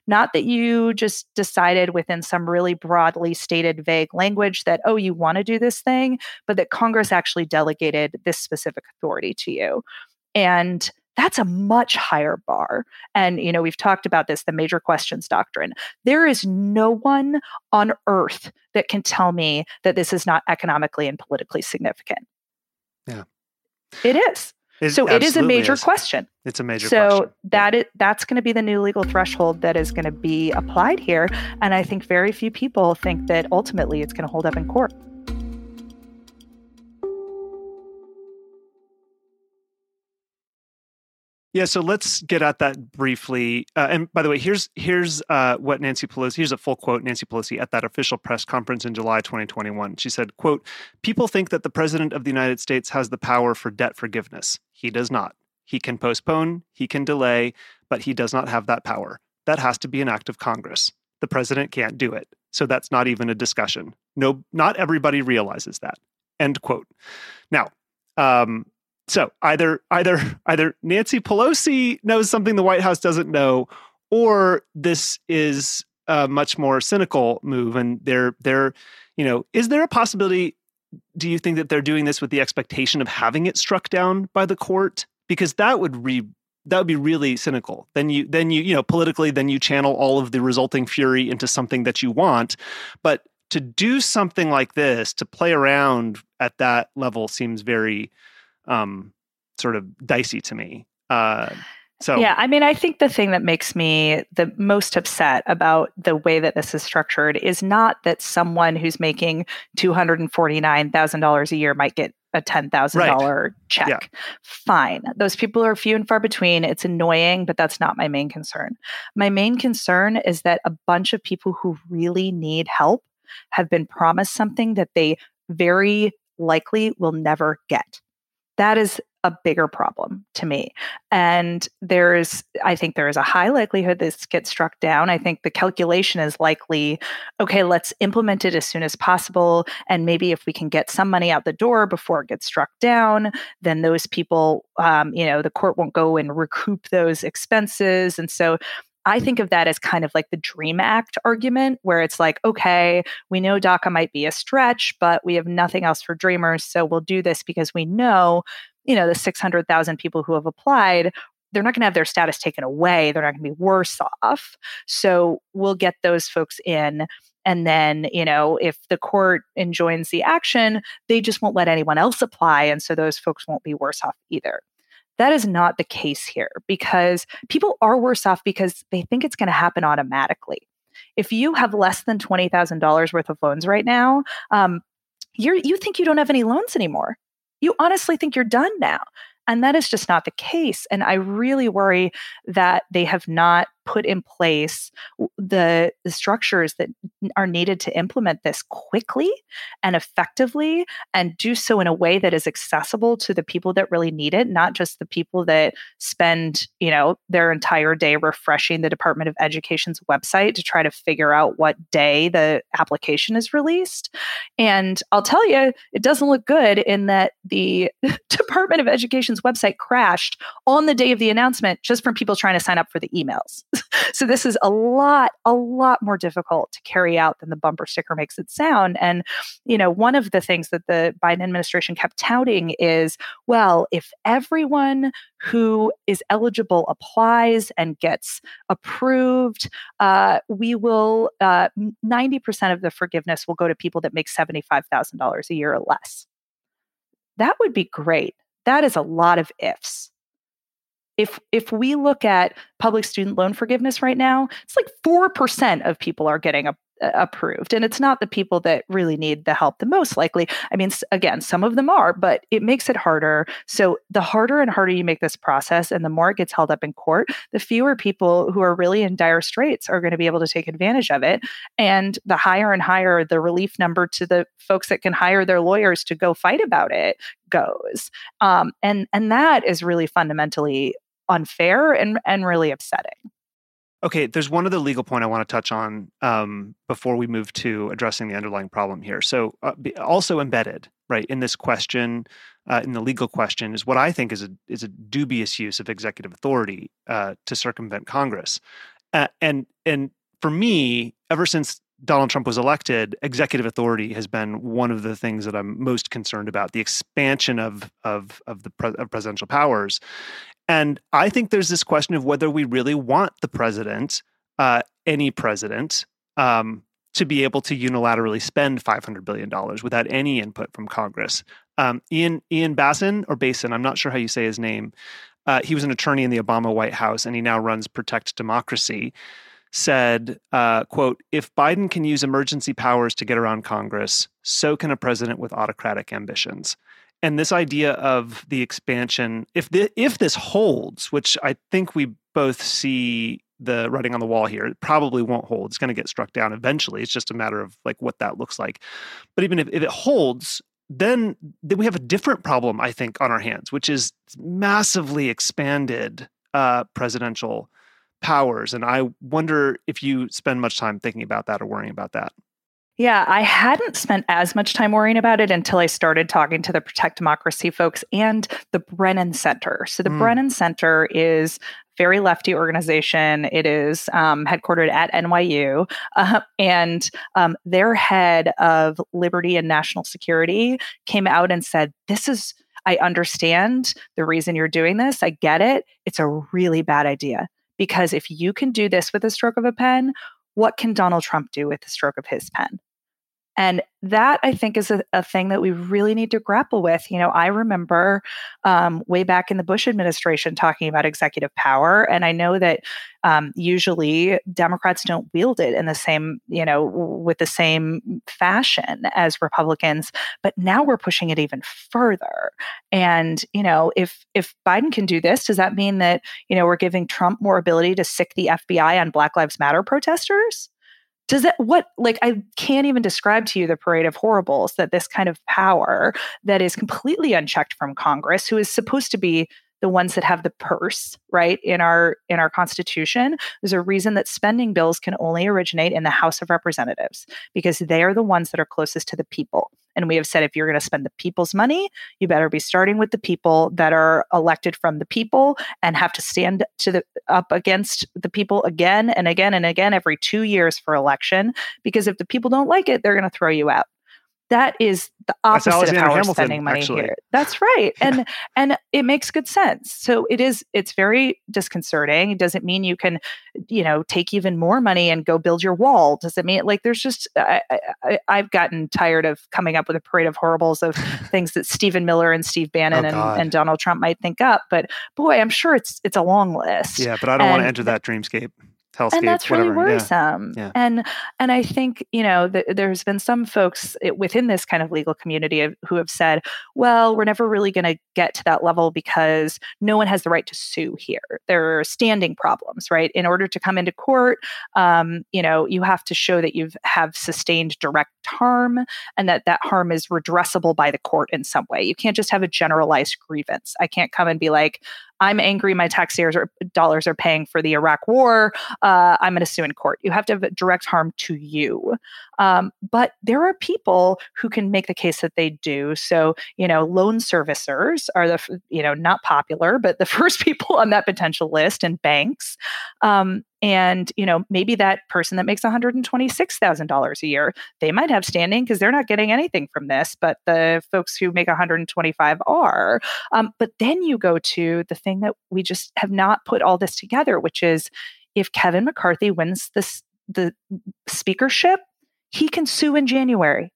Not that you just decided within some really broadly stated vague language that, oh, you want to do this thing, but that Congress actually delegated this specific authority to you. And that's a much higher bar. And, you know, we've talked about this the major questions doctrine. There is no one on earth that can tell me that this is not economically and politically significant. Yeah. It is. It so it is a major is. question. It's a major so question. that it, that's going to be the new legal threshold that is going to be applied here. And I think very few people think that ultimately it's going to hold up in court. Yeah, so let's get at that briefly. Uh, and by the way, here's here's uh, what Nancy Pelosi. Here's a full quote Nancy Pelosi at that official press conference in July 2021. She said, "quote People think that the president of the United States has the power for debt forgiveness. He does not. He can postpone, he can delay, but he does not have that power. That has to be an act of Congress. The president can't do it. So that's not even a discussion. No, not everybody realizes that." End quote. Now, um, so either either either Nancy Pelosi knows something the White House doesn't know, or this is a much more cynical move, and they're they're you know is there a possibility? Do you think that they're doing this with the expectation of having it struck down by the court? Because that would re that would be really cynical. Then you then you you know politically then you channel all of the resulting fury into something that you want, but to do something like this to play around at that level seems very um, sort of dicey to me. Uh, so yeah, I mean, I think the thing that makes me the most upset about the way that this is structured is not that someone who's making two hundred and forty nine thousand dollars a year might get a ten thousand right. check. Yeah. Fine, those people are few and far between. It's annoying, but that's not my main concern. My main concern is that a bunch of people who really need help have been promised something that they very likely will never get that is a bigger problem to me. And there's, I think there is a high likelihood this gets struck down. I think the calculation is likely, okay, let's implement it as soon as possible. And maybe if we can get some money out the door before it gets struck down, then those people, um, you know, the court won't go and recoup those expenses. And so I think of that as kind of like the Dream Act argument, where it's like, okay, we know DACA might be a stretch, but we have nothing else for dreamers. So we'll do this because we know, you know, the 600,000 people who have applied, they're not going to have their status taken away. They're not going to be worse off. So we'll get those folks in. And then, you know, if the court enjoins the action, they just won't let anyone else apply. And so those folks won't be worse off either. That is not the case here because people are worse off because they think it's going to happen automatically. If you have less than $20,000 worth of loans right now, um, you're, you think you don't have any loans anymore. You honestly think you're done now. And that is just not the case. And I really worry that they have not put in place the, the structures that are needed to implement this quickly and effectively and do so in a way that is accessible to the people that really need it not just the people that spend you know their entire day refreshing the department of education's website to try to figure out what day the application is released. And i'll tell you it doesn't look good in that the department of education's website crashed on the day of the announcement just from people trying to sign up for the emails so this is a lot, a lot more difficult to carry out than the bumper sticker makes it sound. And, you know, one of the things that the Biden administration kept touting is, well, if everyone who is eligible applies and gets approved, uh, we will, uh, 90% of the forgiveness will go to people that make $75,000 a year or less. That would be great. That is a lot of ifs if if we look at public student loan forgiveness right now, it's like 4% of people are getting a approved. And it's not the people that really need the help the most likely. I mean, again, some of them are, but it makes it harder. So the harder and harder you make this process and the more it gets held up in court, the fewer people who are really in dire straits are going to be able to take advantage of it. And the higher and higher the relief number to the folks that can hire their lawyers to go fight about it goes. Um, and and that is really fundamentally unfair and and really upsetting. Okay, there's one other legal point I want to touch on um, before we move to addressing the underlying problem here. So, uh, also embedded right in this question, uh, in the legal question, is what I think is a is a dubious use of executive authority uh, to circumvent Congress, and and for me, ever since Donald Trump was elected, executive authority has been one of the things that I'm most concerned about. The expansion of of of the pre- of presidential powers, and I think there's this question of whether we really want the president, uh, any president, um, to be able to unilaterally spend $500 billion without any input from Congress. Um, Ian Ian Bassin or Basin, I'm not sure how you say his name. Uh, he was an attorney in the Obama White House, and he now runs Protect Democracy. Said, uh, "quote If Biden can use emergency powers to get around Congress, so can a president with autocratic ambitions." and this idea of the expansion if the, if this holds which i think we both see the writing on the wall here it probably won't hold. It's going to get struck down eventually. It's just a matter of like what that looks like. But even if, if it holds then then we have a different problem i think on our hands which is massively expanded uh, presidential powers and i wonder if you spend much time thinking about that or worrying about that yeah, I hadn't spent as much time worrying about it until I started talking to the Protect Democracy folks and the Brennan Center. So, the mm. Brennan Center is very lefty organization. It is um, headquartered at NYU, uh, and um, their head of liberty and national security came out and said, "This is." I understand the reason you're doing this. I get it. It's a really bad idea because if you can do this with a stroke of a pen, what can Donald Trump do with the stroke of his pen? And that I think is a, a, thing that we really need to grapple with. You know, I remember um, way back in the Bush administration talking about executive power, and I know that um, usually Democrats don't wield it in the same, you know, with the same fashion as Republicans. But now we're pushing it even further. And you know, if if Biden can do this, does that mean that you know we're giving Trump more ability to sic the FBI on Black Lives Matter protesters? Does that what like i can't even describe to you the parade of horribles that this kind of power that is completely unchecked from congress who is supposed to be the ones that have the purse right in our in our constitution there's a reason that spending bills can only originate in the house of representatives because they are the ones that are closest to the people. And we have said if you're going to spend the people's money you better be starting with the people that are elected from the people and have to stand to the up against the people again and again and again every 2 years for election because if the people don't like it they're going to throw you out that is the opposite of how we're Hamilton, spending money actually. here. That's right. And and it makes good sense. So it is it's very disconcerting. It doesn't mean you can, you know, take even more money and go build your wall. Does it mean like there's just I, I, I've gotten tired of coming up with a parade of horribles of things that Stephen Miller and Steve Bannon oh, and, and Donald Trump might think up. But boy, I'm sure it's it's a long list. Yeah, but I don't and, want to enter that dreamscape hellscape, and that's whatever. really worrisome. Yeah. Yeah. And and I think you know th- there's been some folks within this kind of legal community who have said, well, we're never really going to get to that level because no one has the right to sue here. There are standing problems, right? In order to come into court, um, you know, you have to show that you have sustained direct harm and that that harm is redressable by the court in some way. You can't just have a generalized grievance. I can't come and be like, I'm angry my taxpayers dollars are paying for the Iraq war. Uh, I'm going to sue in court. You have to have direct harm to you. Um, but there are people who can make the case that they do. So, you know, loan servicers are the, you know, not popular, but the first people on that potential list and banks. Um, and you know maybe that person that makes $126000 a year they might have standing because they're not getting anything from this but the folks who make 125 are um, but then you go to the thing that we just have not put all this together which is if kevin mccarthy wins this the speakership he can sue in January.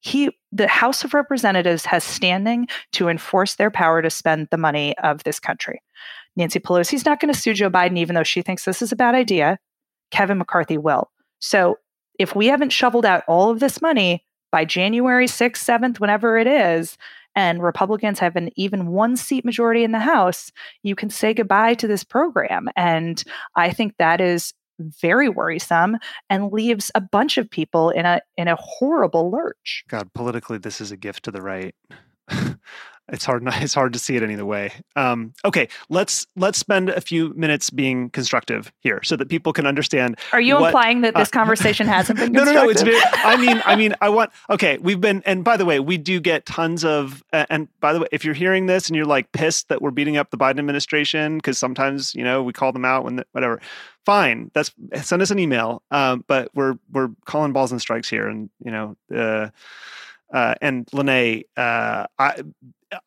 He, the House of Representatives has standing to enforce their power to spend the money of this country. Nancy Pelosi's not going to sue Joe Biden, even though she thinks this is a bad idea. Kevin McCarthy will. So if we haven't shoveled out all of this money by January 6th, 7th, whenever it is, and Republicans have an even one seat majority in the House, you can say goodbye to this program. And I think that is very worrisome and leaves a bunch of people in a in a horrible lurch. God, politically, this is a gift to the right. it's hard it's hard to see it any other way. Um, okay let's let's spend a few minutes being constructive here so that people can understand are you what, implying that this uh, conversation hasn't been no no no it's i mean i mean i want okay we've been and by the way we do get tons of uh, and by the way if you're hearing this and you're like pissed that we're beating up the biden administration because sometimes you know we call them out when the, whatever fine that's send us an email um, but we're we're calling balls and strikes here and you know uh, uh, and Lanae, uh, I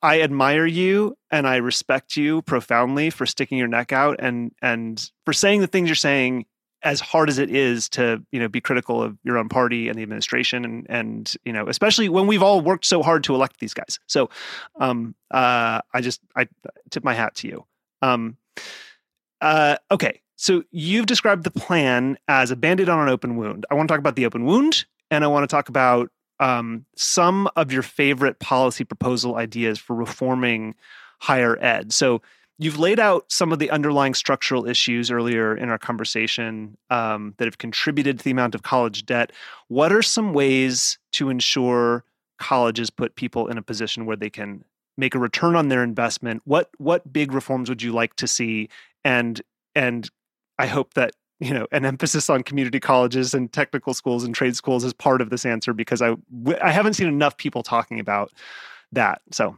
I admire you and I respect you profoundly for sticking your neck out and and for saying the things you're saying as hard as it is to you know be critical of your own party and the administration and and you know especially when we've all worked so hard to elect these guys. So um uh i just i tip my hat to you. Um uh okay. So you've described the plan as a band-aid on an open wound. I want to talk about the open wound and i want to talk about um, some of your favorite policy proposal ideas for reforming higher ed. So you've laid out some of the underlying structural issues earlier in our conversation um, that have contributed to the amount of college debt. What are some ways to ensure colleges put people in a position where they can make a return on their investment? What what big reforms would you like to see? And and I hope that you know an emphasis on community colleges and technical schools and trade schools as part of this answer because I I haven't seen enough people talking about that. So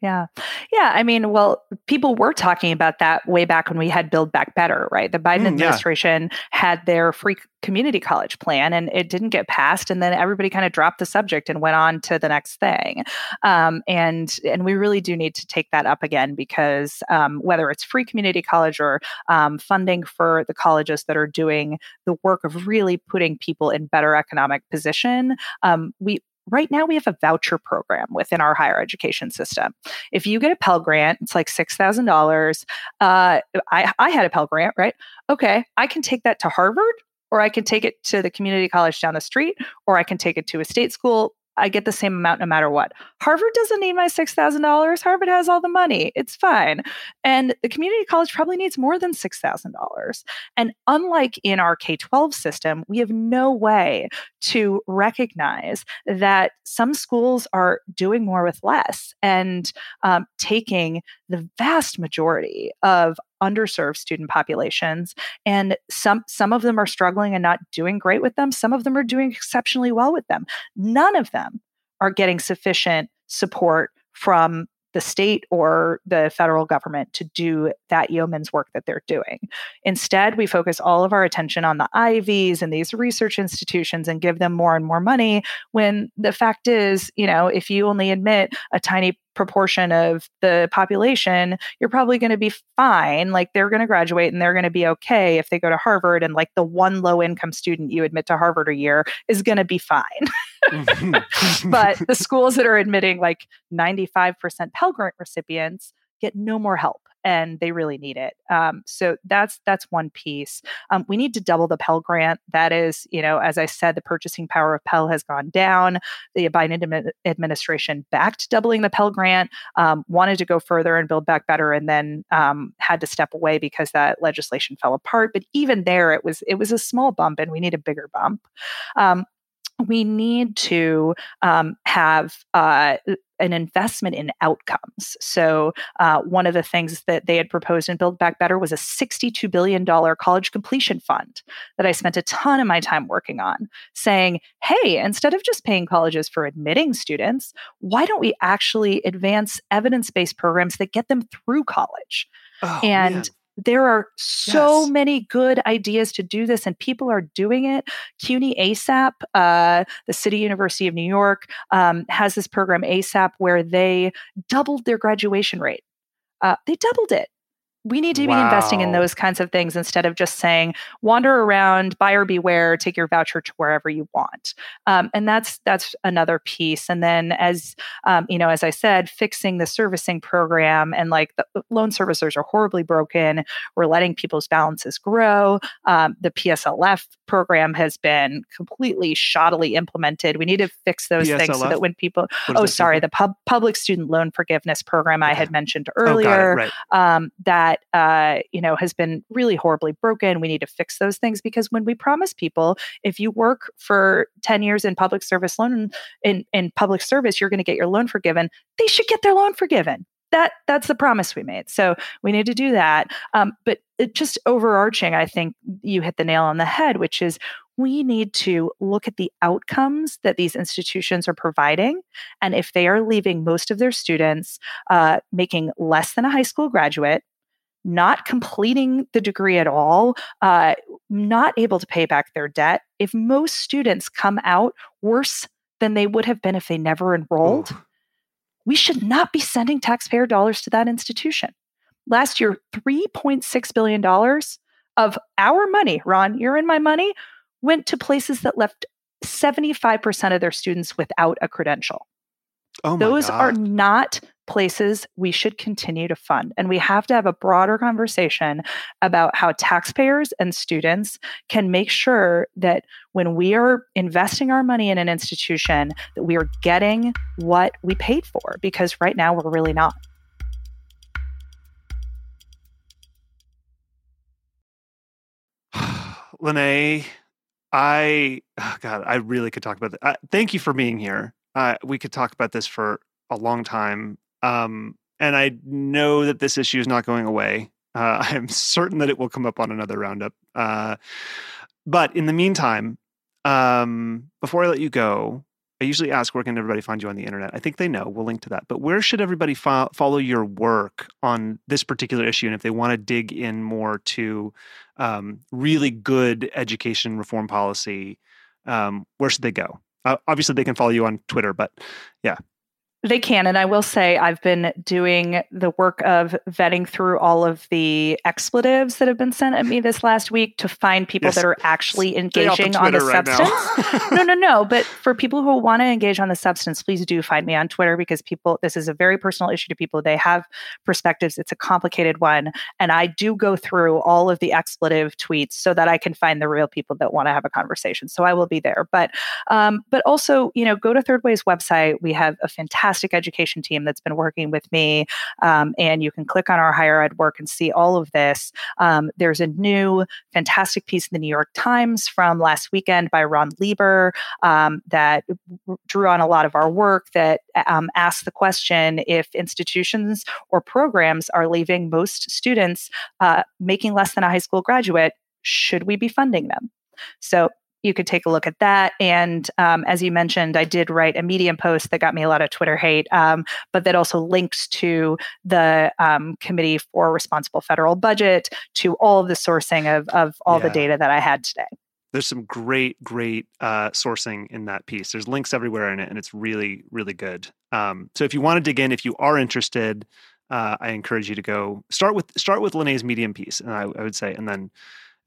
yeah. Yeah. I mean, well, people were talking about that way back when we had Build Back Better, right? The Biden mm, administration yeah. had their free community college plan and it didn't get passed. And then everybody kind of dropped the subject and went on to the next thing. Um, and and we really do need to take that up again because um, whether it's free community college or um, funding for the colleges that are doing the work of really putting people in better economic position, um, we right now we have a voucher program within our higher education system. If you get a Pell Grant, it's like $6,000. Uh, I, I had a Pell Grant, right? Okay, I can take that to Harvard or I can take it to the community college down the street, or I can take it to a state school I get the same amount no matter what. Harvard doesn't need my $6,000. Harvard has all the money. It's fine. And the community college probably needs more than $6,000. And unlike in our K 12 system, we have no way to recognize that some schools are doing more with less and um, taking the vast majority of underserved student populations and some some of them are struggling and not doing great with them some of them are doing exceptionally well with them none of them are getting sufficient support from the state or the federal government to do that yeoman's work that they're doing. Instead, we focus all of our attention on the Ivies and these research institutions and give them more and more money when the fact is, you know, if you only admit a tiny proportion of the population, you're probably going to be fine. Like they're going to graduate and they're going to be okay if they go to Harvard and like the one low income student you admit to Harvard a year is going to be fine. Mm-hmm. but the schools that are admitting like 95% Pell Grant recipients get no more help and they really need it. Um, so that's that's one piece. Um, we need to double the Pell Grant. That is, you know, as I said, the purchasing power of Pell has gone down. The Biden administration backed doubling the Pell Grant, um, wanted to go further and build back better, and then um, had to step away because that legislation fell apart. But even there, it was it was a small bump, and we need a bigger bump um, we need to um, have uh, an investment in outcomes. So, uh, one of the things that they had proposed in Build Back Better was a $62 billion college completion fund that I spent a ton of my time working on, saying, hey, instead of just paying colleges for admitting students, why don't we actually advance evidence based programs that get them through college? Oh, and. There are so yes. many good ideas to do this, and people are doing it. CUNY ASAP, uh, the City University of New York, um, has this program ASAP where they doubled their graduation rate. Uh, they doubled it We need to wow. be investing in those kinds of things instead of just saying wander around, buyer beware, take your voucher to wherever you want. Um, and that's that's another piece. And then as um, you know, as I said, fixing the servicing program and like the loan servicers are horribly broken. We're letting people's balances grow. Um, the PSLF program has been completely shoddily implemented. We need to fix those PSLF? things so that when people, oh, sorry, the pub, public student loan forgiveness program okay. I had mentioned earlier, oh, right. um, that uh, you know has been really horribly broken. We need to fix those things because when we promise people, if you work for ten years in public service loan in in public service, you're going to get your loan forgiven. They should get their loan forgiven that that's the promise we made. So we need to do that. Um, but just overarching, I think you hit the nail on the head, which is we need to look at the outcomes that these institutions are providing. And if they are leaving most of their students uh, making less than a high school graduate, not completing the degree at all, uh, not able to pay back their debt, if most students come out worse than they would have been if they never enrolled, we should not be sending taxpayer dollars to that institution. Last year, $3.6 billion of our money, Ron, you're in my money, went to places that left 75% of their students without a credential. Oh Those God. are not places we should continue to fund. And we have to have a broader conversation about how taxpayers and students can make sure that when we are investing our money in an institution, that we are getting what we paid for, because right now we're really not. Lanae, I, oh God, I really could talk about that. Uh, thank you for being here. Uh, we could talk about this for a long time. Um, and I know that this issue is not going away. Uh, I am certain that it will come up on another roundup. Uh, but in the meantime, um, before I let you go, I usually ask where can everybody find you on the internet. I think they know. We'll link to that. But where should everybody fo- follow your work on this particular issue? And if they want to dig in more to um, really good education reform policy, um, where should they go? Uh, obviously, they can follow you on Twitter, but yeah, they can. And I will say, I've been doing the work of vetting through all of the expletives that have been sent at me this last week to find people yes. that are actually engaging on the right substance. no, no, no. But for people who want to engage on the substance, please do find me on Twitter because people, this is a very personal issue to people. They have perspectives. It's a complicated one. And I do go through all of the expletive tweets so that I can find the real people that want to have a conversation. So I will be there. But, um, but also, you know, go to Third Way's website. We have a fantastic fantastic education team that's been working with me. Um, and you can click on our higher ed work and see all of this. Um, there's a new fantastic piece in the New York Times from last weekend by Ron Lieber um, that drew on a lot of our work that um, asked the question if institutions or programs are leaving most students uh, making less than a high school graduate, should we be funding them? So you could take a look at that. And um, as you mentioned, I did write a Medium post that got me a lot of Twitter hate, um, but that also links to the um, Committee for Responsible Federal Budget, to all of the sourcing of, of all yeah. the data that I had today. There's some great, great uh, sourcing in that piece. There's links everywhere in it, and it's really, really good. Um, so if you want to dig in, if you are interested, uh, I encourage you to go start with start with Lanae's Medium piece, and I, I would say, and then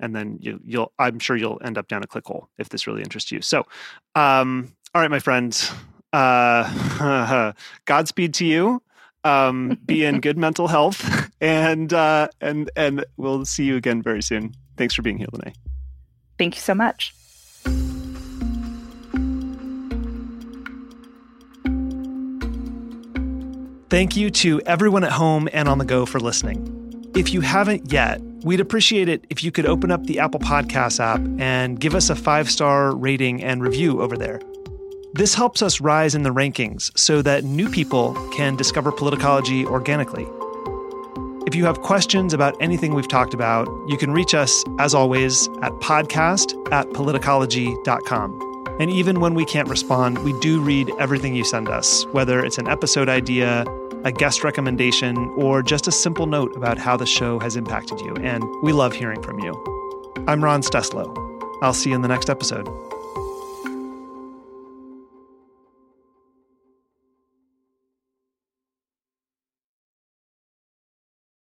and then you, will I'm sure you'll end up down a clickhole if this really interests you. So, um, all right, my friends, uh, Godspeed to you. Um, be in good mental health, and uh, and and we'll see you again very soon. Thanks for being here, Lanae. Thank you so much. Thank you to everyone at home and on the go for listening. If you haven't yet, we'd appreciate it if you could open up the Apple Podcasts app and give us a five star rating and review over there. This helps us rise in the rankings so that new people can discover politicology organically. If you have questions about anything we've talked about, you can reach us, as always, at podcast at politicology.com. And even when we can't respond, we do read everything you send us, whether it's an episode idea, a guest recommendation, or just a simple note about how the show has impacted you. And we love hearing from you. I'm Ron Steslow. I'll see you in the next episode.